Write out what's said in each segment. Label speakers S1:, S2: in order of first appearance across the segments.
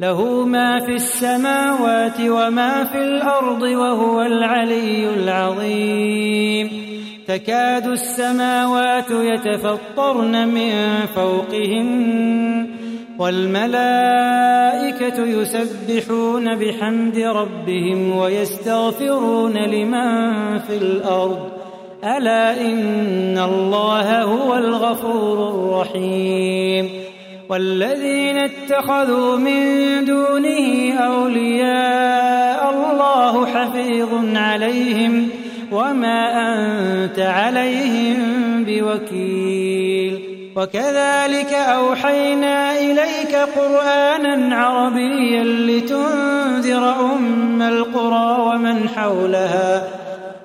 S1: له ما في السماوات وما في الأرض وهو العلي العظيم. تكاد السماوات يتفطرن من فوقهن والملائكة يسبحون بحمد ربهم ويستغفرون لمن في الأرض. ألا إن الله هو الغفور الرحيم. والذين اتخذوا من أولياء الله حفيظ عليهم وما أنت عليهم بوكيل. وكذلك أوحينا إليك قرآنا عربيا لتنذر أم القرى ومن حولها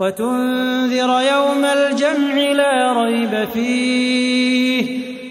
S1: وتنذر يوم الجمع لا ريب فيه.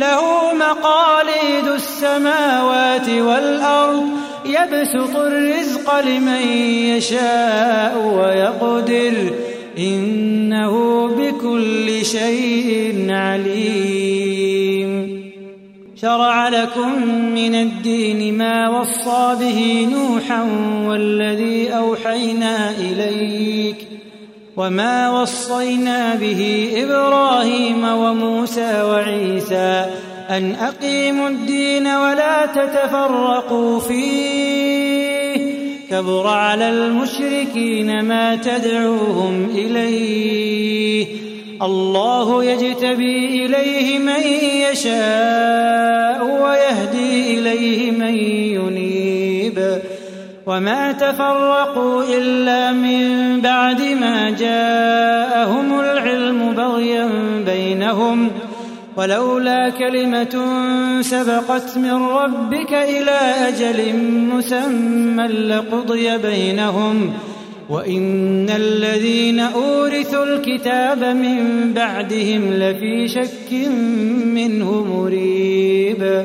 S1: له مقاليد السماوات والأرض يبسط الرزق لمن يشاء ويقدر. إنه بكل شيء عليم. شرع لكم من الدين ما وصى به نوحا والذي أوحينا إليك. وما وصينا به إبراهيم وموسى وعيسى أن أقيموا الدين ولا تتفرقوا فيه. كبر على المشركين ما تدعوهم إليه. الله يجتبي إليه من يشاء ويهدي إليه من ينيب. وما تفرقوا إلا من بعد ما جاءهم العلم بغيا بينهم. ولولا كلمة سبقت من ربك إلى أجل مسمى لقضي بينهم. وإن الذين أورثوا الكتاب من بعدهم لفي شك منه مريب.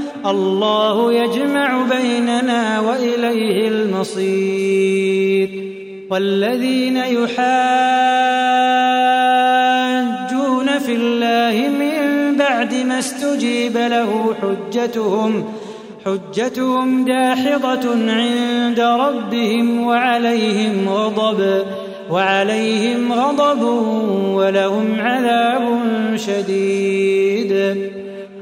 S1: الله يجمع بيننا وإليه المصير. والذين يحاجون في الله من بعد ما استجيب له حجتهم حجتهم داحضة عند ربهم وعليهم غضب وعليهم غضب ولهم عذاب شديد.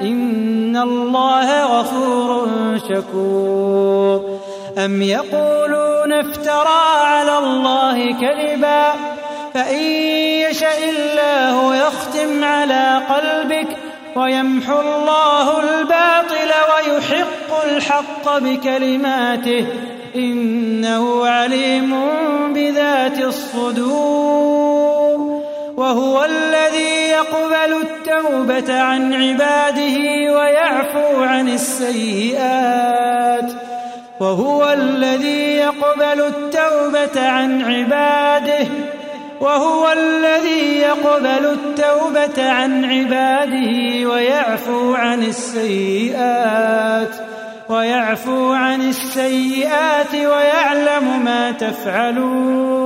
S1: إن الله غفور شكور. أم يقولون افترى على الله كذبا؟ فإن يشأ الله يختم على قلبك ويمحو الله الباطل ويحق الحق بكلماته. إنه عليم بذات الصدور. وهو الذي يقبل التوبة عن عباده ويعفو عن السيئات. وهو الذي يقبل التوبة عن عباده. وهو الذي يقبل التوبة عن عباده ويعفو عن السيئات. ويعفو عن السيئات ويعلم ما تفعلون.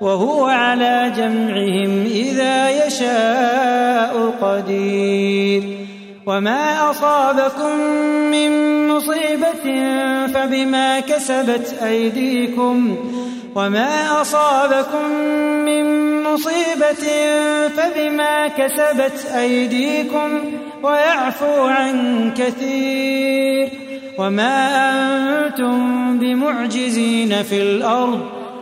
S1: وهو على جمعهم إذا يشاء قدير. وما أصابكم من مصيبة فبما كسبت أيديكم. وما أصابكم من مصيبة فبما كسبت أيديكم ويعفو عن كثير. وما أنتم بمعجزين في الأرض.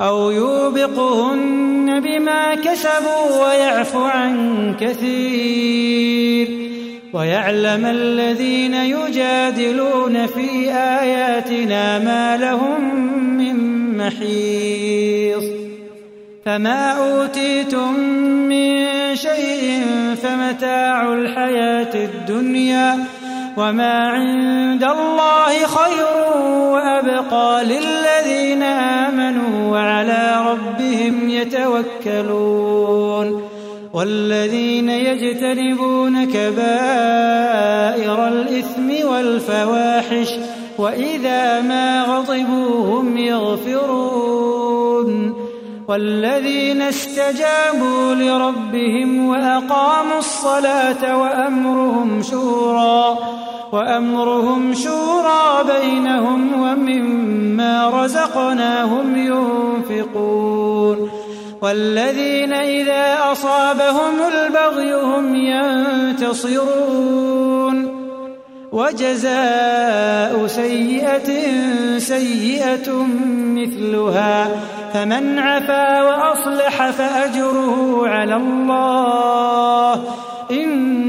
S1: أو يوبقهن بما كسبوا ويعفو عن كثير. ويعلم الذين يجادلون في آياتنا ما لهم من محيص. فما أوتيتم من شيء فمتاع الحياة الدنيا وما عند الله خير وأبقى للذين آمنوا وعلى ربهم يتوكلون والذين يجتنبون كبائر الإثم والفواحش وإذا ما غضبوا هم يغفرون والذين استجابوا لربهم وأقاموا الصلاة وأمرهم شورى وأمرهم شورى بينهم ومما رزقناهم ينفقون والذين إذا أصابهم البغي هم ينتصرون وجزاء سيئة سيئة مثلها فمن عفا وأصلح فأجره على الله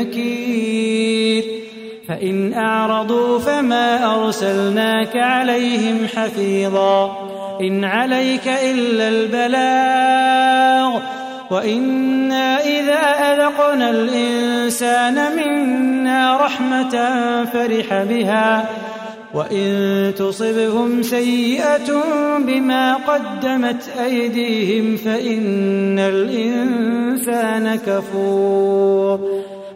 S1: نكير فإن أعرضوا فما أرسلناك عليهم حفيظا. إن عليك إلا البلاغ. وإنا إذا أذقنا الإنسان منا رحمة فرح بها. وإن تصبهم سيئة بما قدمت أيديهم فإن الإنسان كفور.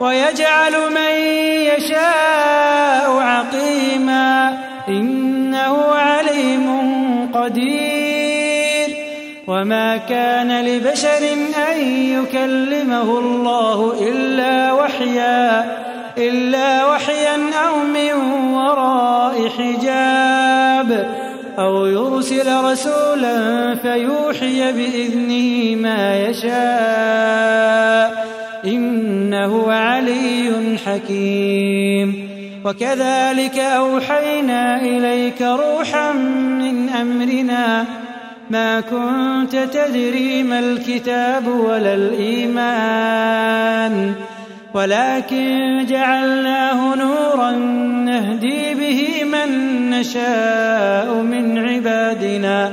S1: ويجعل من يشاء عقيما إنه عليم قدير وما كان لبشر أن يكلمه الله إلا وحيا إلا وحيا أو من وراء حجاب أو يرسل رسولا فيوحي بإذنه ما يشاء. إنه علي حكيم. وكذلك أوحينا إليك روحا من أمرنا. ما كنت تدري ما الكتاب ولا الإيمان. ولكن جعلناه نورا نهدي به من نشاء من عبادنا.